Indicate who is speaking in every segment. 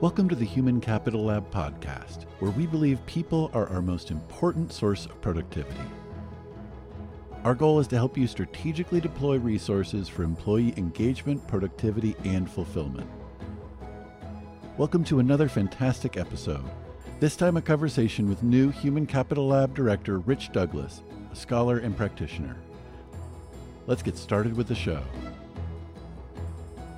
Speaker 1: Welcome to the Human Capital Lab podcast, where we believe people are our most important source of productivity. Our goal is to help you strategically deploy resources for employee engagement, productivity, and fulfillment. Welcome to another fantastic episode. This time, a conversation with new Human Capital Lab Director Rich Douglas, a scholar and practitioner. Let's get started with the show.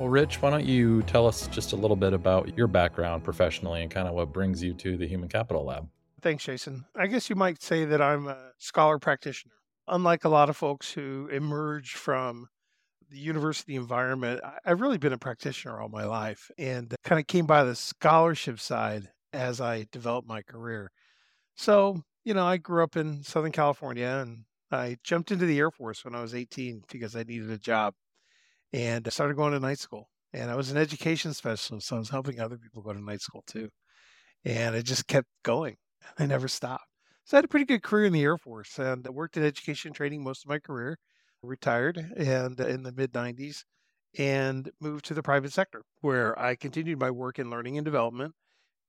Speaker 2: Well, Rich, why don't you tell us just a little bit about your background professionally and kind of what brings you to the Human Capital Lab?
Speaker 3: Thanks, Jason. I guess you might say that I'm a scholar practitioner. Unlike a lot of folks who emerge from the university environment, I've really been a practitioner all my life and kind of came by the scholarship side as I developed my career. So, you know, I grew up in Southern California and I jumped into the Air Force when I was 18 because I needed a job and I started going to night school. And I was an education specialist, so I was helping other people go to night school too. And it just kept going. I never stopped. So I had a pretty good career in the Air Force and I worked in education training most of my career. Retired and in the mid 90s and moved to the private sector where I continued my work in learning and development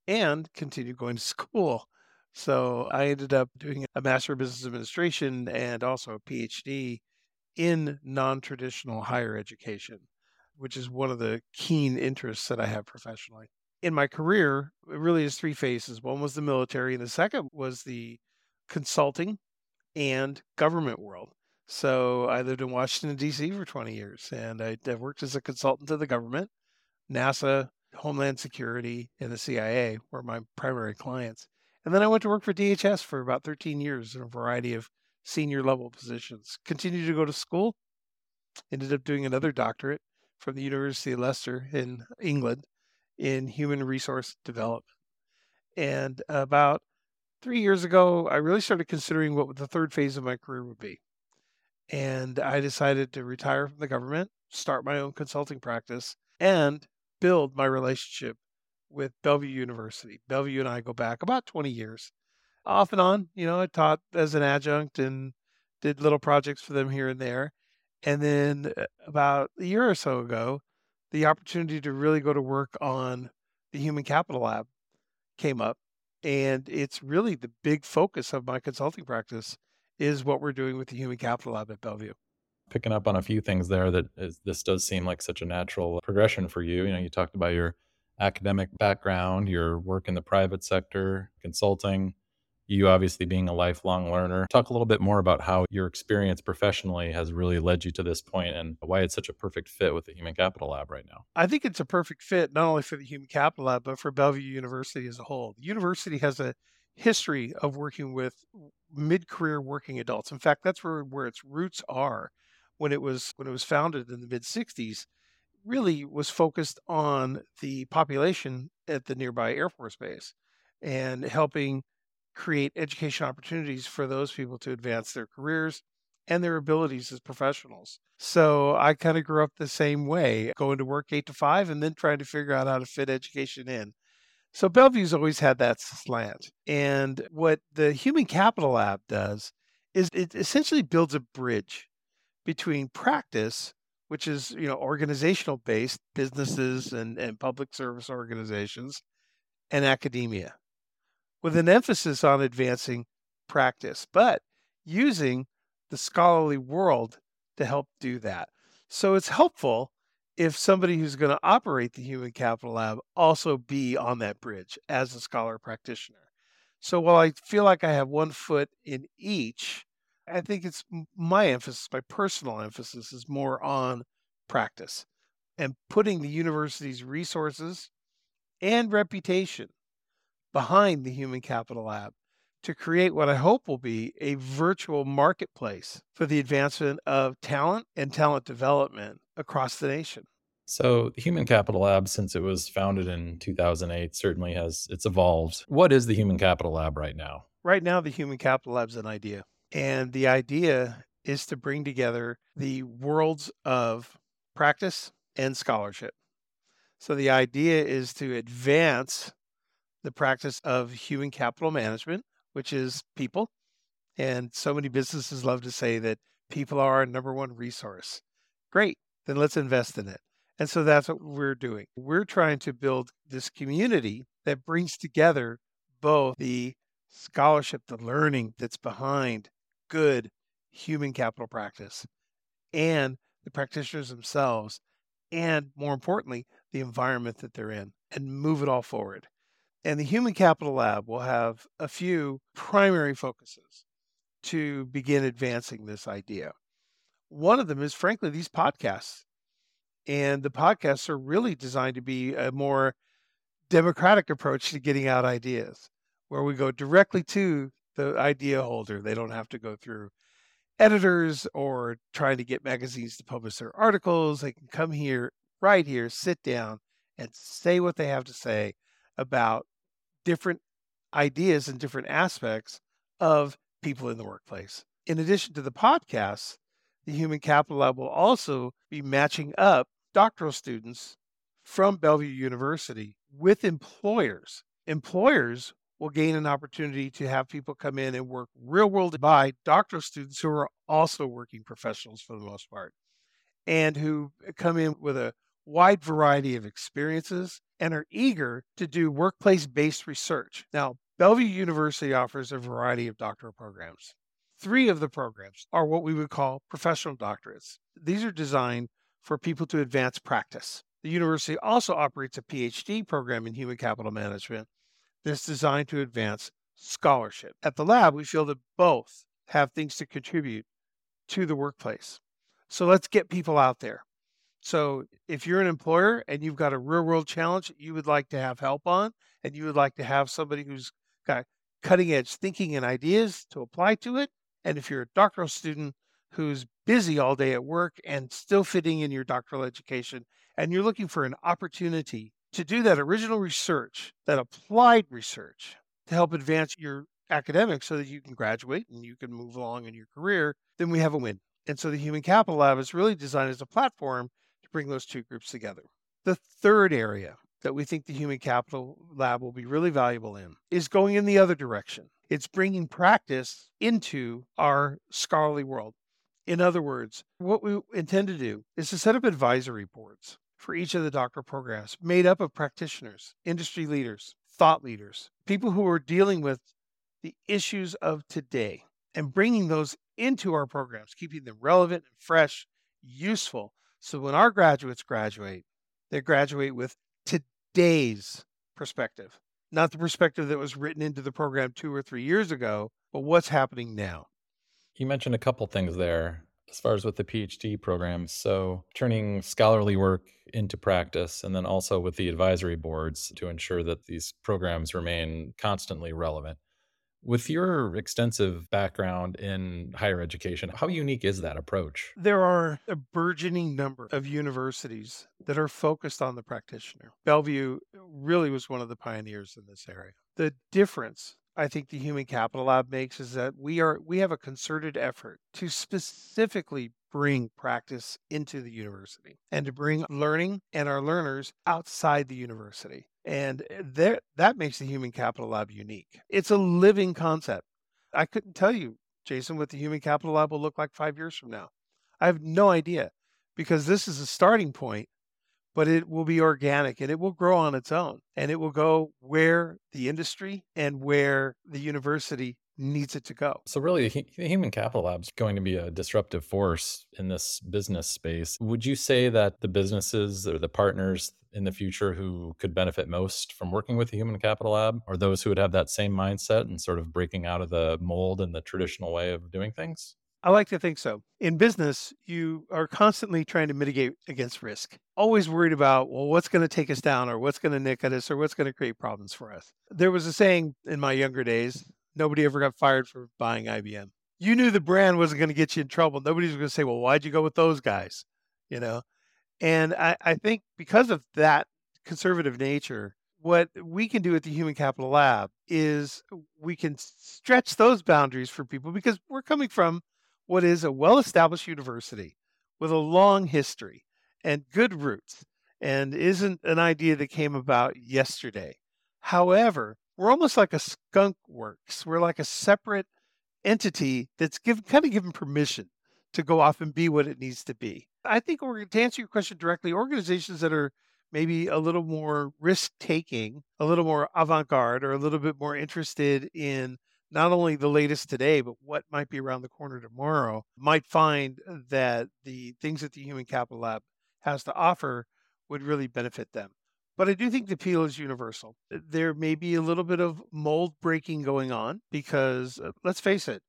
Speaker 3: and continued going to school. So I ended up doing a Master of Business Administration and also a PhD in non traditional higher education, which is one of the keen interests that I have professionally. In my career, it really is three phases. One was the military, and the second was the consulting and government world. So I lived in Washington, D.C. for 20 years, and I, I worked as a consultant to the government. NASA, Homeland Security, and the CIA were my primary clients. And then I went to work for DHS for about 13 years in a variety of senior level positions. Continued to go to school, ended up doing another doctorate from the University of Leicester in England in human resource development. And about three years ago, I really started considering what the third phase of my career would be. And I decided to retire from the government, start my own consulting practice, and build my relationship with Bellevue University. Bellevue and I go back about 20 years off and on. You know, I taught as an adjunct and did little projects for them here and there. And then uh, about a year or so ago, the opportunity to really go to work on the Human Capital Lab came up. And it's really the big focus of my consulting practice is what we're doing with the Human Capital Lab at Bellevue.
Speaker 2: Picking up on a few things there that is, this does seem like such a natural progression for you. You know, you talked about your academic background, your work in the private sector, consulting, you obviously being a lifelong learner. Talk a little bit more about how your experience professionally has really led you to this point and why it's such a perfect fit with the Human Capital Lab right now.
Speaker 3: I think it's a perfect fit not only for the Human Capital Lab, but for Bellevue University as a whole. The university has a history of working with mid-career working adults. In fact, that's where, where its roots are. When it was when it was founded in the mid 60s, really was focused on the population at the nearby Air Force Base and helping create education opportunities for those people to advance their careers and their abilities as professionals. So I kind of grew up the same way, going to work eight to five and then trying to figure out how to fit education in. So Bellevue's always had that slant. And what the Human Capital Lab does is it essentially builds a bridge between practice, which is, you know, organizational based businesses and, and public service organizations, and academia with an emphasis on advancing practice, but using the scholarly world to help do that. So it's helpful if somebody who's going to operate the Human Capital Lab also be on that bridge as a scholar practitioner. So while I feel like I have one foot in each, I think it's my emphasis, my personal emphasis is more on practice and putting the university's resources and reputation behind the Human Capital Lab to create what I hope will be a virtual marketplace for the advancement of talent and talent development across the nation.
Speaker 2: So, the Human Capital Lab, since it was founded in 2008, certainly has it's evolved. What is the Human Capital Lab right now?
Speaker 3: Right now, the Human Capital Lab is an idea, and the idea is to bring together the worlds of practice and scholarship. So, the idea is to advance the practice of human capital management, which is people. And so many businesses love to say that people are our number one resource. Great, then let's invest in it. And so that's what we're doing. We're trying to build this community that brings together both the scholarship, the learning that's behind good human capital practice, and the practitioners themselves, and more importantly, the environment that they're in, and move it all forward. And the Human Capital Lab will have a few primary focuses to begin advancing this idea. One of them is, frankly, these podcasts. And the podcasts are really designed to be a more democratic approach to getting out ideas, where we go directly to the idea holder. They don't have to go through editors or trying to get magazines to publish their articles. They can come here, right here, sit down, and say what they have to say about different ideas and different aspects of people in the workplace. In addition to the podcasts, the Human Capital Lab will also be matching up doctoral students from Bellevue University with employers. Employers will gain an opportunity to have people come in and work real world by doctoral students who are also working professionals for the most part and who come in with a wide variety of experiences and are eager to do workplace based research. Now, Bellevue University offers a variety of doctoral programs. Three of the programs are what we would call professional doctorates. These are designed for people to advance practice. The university also operates a PhD program in human capital management that's designed to advance scholarship. At the lab, we feel that both have things to contribute to the workplace. So let's get people out there. So if you're an employer and you've got a real world challenge you would like to have help on, and you would like to have somebody who's got cutting edge thinking and ideas to apply to it, and if you're a doctoral student who's busy all day at work and still fitting in your doctoral education, and you're looking for an opportunity to do that original research, that applied research to help advance your academics so that you can graduate and you can move along in your career, then we have a win. And so the Human Capital Lab is really designed as a platform bring those two groups together. The third area that we think the Human Capital Lab will be really valuable in is going in the other direction. It's bringing practice into our scholarly world. In other words, what we intend to do is to set up advisory boards for each of the doctoral programs made up of practitioners, industry leaders, thought leaders, people who are dealing with the issues of today and bringing those into our programs, keeping them relevant and fresh, useful. So when our graduates graduate, they graduate with today's perspective, not the perspective that was written into the program two or three years ago, but what's happening now.
Speaker 2: You mentioned a couple things there as far as with the PhD programs. So, turning scholarly work into practice, and then also with the advisory boards to ensure that these programs remain constantly relevant. With your extensive background in higher education, how unique is that approach?
Speaker 3: There are a burgeoning number of universities that are focused on the practitioner. Bellevue really was one of the pioneers in this area. The difference I think the Human Capital Lab makes is that we are we have a concerted effort to specifically bring practice into the university and to bring learning and our learners outside the university. And eh, there, that makes the Human Capital Lab unique. It's a living concept. I couldn't tell you, Jason, what the Human Capital Lab will look like five years from now. I have no idea because this is a starting point but it will be organic and it will grow on its own and it will go where the industry and where the university needs it to go.
Speaker 2: So, really, the Human Capital Lab is going to be a disruptive force in this business space. Would you say that the businesses or the partners in the future who could benefit most from working with the Human Capital Lab are those who would have that same mindset and sort of breaking out of the mold and the traditional way of doing things?
Speaker 3: I like to think so. In business, you are constantly trying to mitigate against risk, always worried about, well, what's going to take us down or what's going to nick at us or what's going to create problems for us. There was a saying in my younger days nobody ever got fired for buying IBM. You knew the brand wasn't going to get you in trouble. Nobody was going to say, well, why'd you go with those guys? You know? And I, I think because of that conservative nature, what we can do at the Human Capital Lab is we can stretch those boundaries for people because we're coming from what is a well established university with a long history and good roots and isn't an idea that came about yesterday. However, we're almost like a skunk works. We're like a separate entity that's given, kind of given permission to go off and be what it needs to be. I think to answer your question directly, organizations that are maybe a little more risk taking, a little more avant garde, or a little bit more interested in not only the latest today, but what might be around the corner tomorrow, might find that the things that the Human Capital Lab has to offer would really benefit them. But I do think the appeal is universal. There may be a little bit of mold breaking going on because uh, let's face it,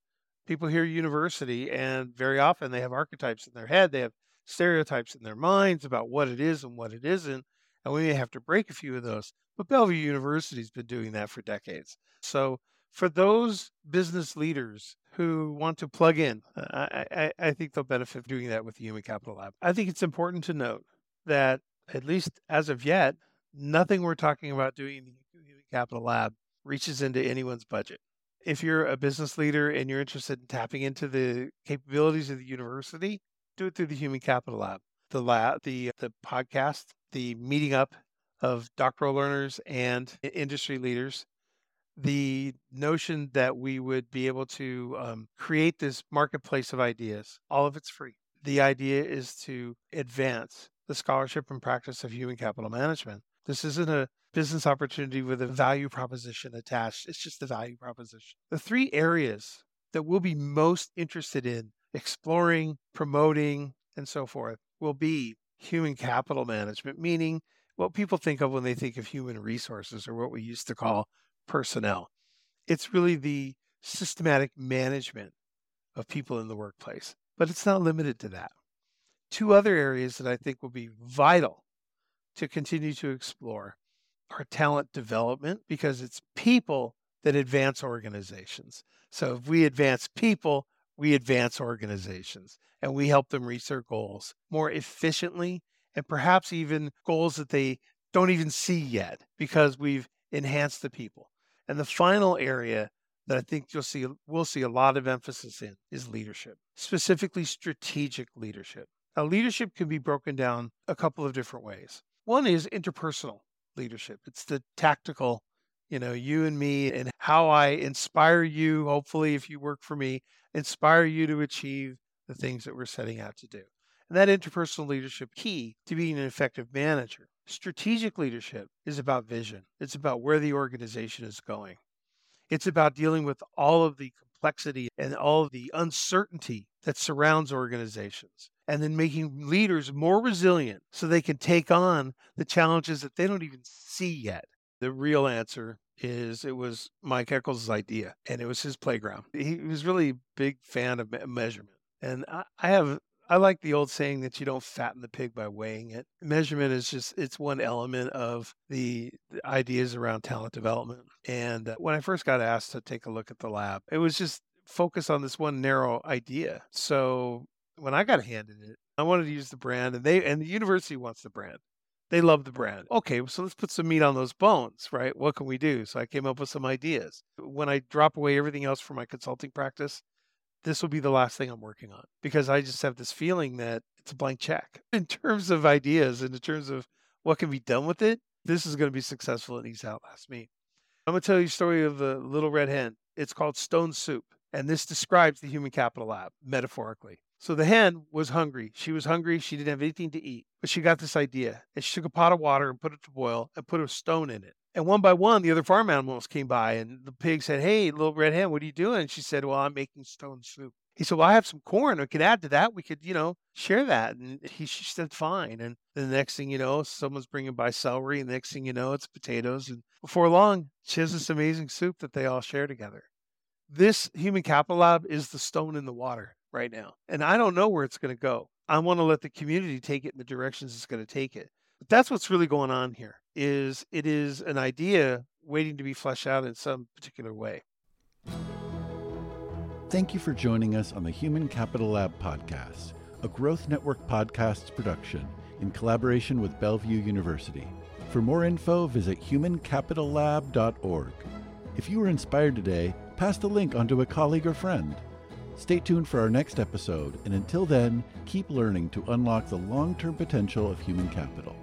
Speaker 3: people hear university and very often they have archetypes in their head, they have stereotypes in their minds about what it is and what it isn't. And we may have to break a few of those. But Bellevue University's been doing that for decades. So for those business leaders who want to plug in, I, I, I think they'll benefit doing that with the Human Capital Lab. I think it's important to note that, at least as of yet, nothing we're talking about doing in the Human Capital Lab reaches into anyone's budget. If you're a business leader and you're interested in tapping into the capabilities of the university, do it through the Human Capital Lab. The lab, the the podcast, the meeting up of doctoral learners and industry leaders the notion that we would be able to um, create this marketplace of ideas, all of it's free. The idea is to advance the scholarship and practice of human capital management. This isn't a business opportunity with a value proposition attached, it's just a value proposition. The three areas that we'll be most interested in exploring, promoting, and so forth will be human capital management, meaning what people think of when they think of human resources or what we used to call personnel. It's really the systematic management of people in the workplace, but it's not limited to that. Two other areas that I think will be vital to continue to explore are talent development, because it's people that advance organizations. So if we advance people, we advance organizations and we help them reach their goals more efficiently and perhaps even goals that they don't even see yet because we've enhanced the people. And the final area that I think you'll see we'll see a lot of emphasis in is leadership, specifically strategic leadership. Now, leadership can be broken down a couple of different ways. One is interpersonal leadership. It's the tactical, you know, you and me and how I inspire you, hopefully if you work for me, inspire you to achieve the things that we're setting out to do. And that interpersonal leadership key to being an effective manager. Strategic leadership is about vision. It's about where the organization is going. It's about dealing with all of the complexity and all of the uncertainty that surrounds organizations and then making leaders more resilient so they can take on the challenges that they don't even see yet. The real answer is it was Mike Echols' idea and it was his playground. He was really a big fan of measurement. And I have I like the old saying that you don't fatten the pig by weighing it. Measurement is just it's one element of the, the ideas around talent development. And uh, when I first got asked to take a look at the lab, it was just focus on this one narrow idea. So when I got handed it, I wanted to use the brand and they and the university wants the brand. They love the brand. Okay, so let's put some meat on those bones, right? What can we do? So I came up with some ideas. When I drop away everything else for my consulting practice, this will be the last thing I'm working on because I just have this feeling that it's a blank check in terms of ideas and in terms of what can be done with it. This is going to be successful and East Outlast me. I'm going to tell you a story of the little red hen. It's called Stone Soup, and this describes the Human Capital Lab metaphorically. So the hen was hungry. She was hungry. She didn't have anything to eat, but she got this idea. And she took a pot of water and put it to boil and put a stone in it. And one by one, the other farm animals came by, and the pig said, Hey, little red hen, what are you doing? She said, Well, I'm making stone soup. He said, Well, I have some corn. We could add to that. We could, you know, share that. And he, she said, Fine. And the next thing you know, someone's bringing by celery. And the next thing you know, it's potatoes. And before long, she has this amazing soup that they all share together. This Human Capital Lab is the stone in the water right now. And I don't know where it's going to go. I want to let the community take it in the directions it's going to take it. But that's what's really going on here is it is an idea waiting to be fleshed out in some particular way.
Speaker 1: Thank you for joining us on the Human Capital Lab podcast, a Growth Network podcasts production in collaboration with Bellevue University. For more info, visit humancapitallab.org. If you were inspired today, pass the link onto a colleague or friend. Stay tuned for our next episode, and until then, keep learning to unlock the long term potential of human capital.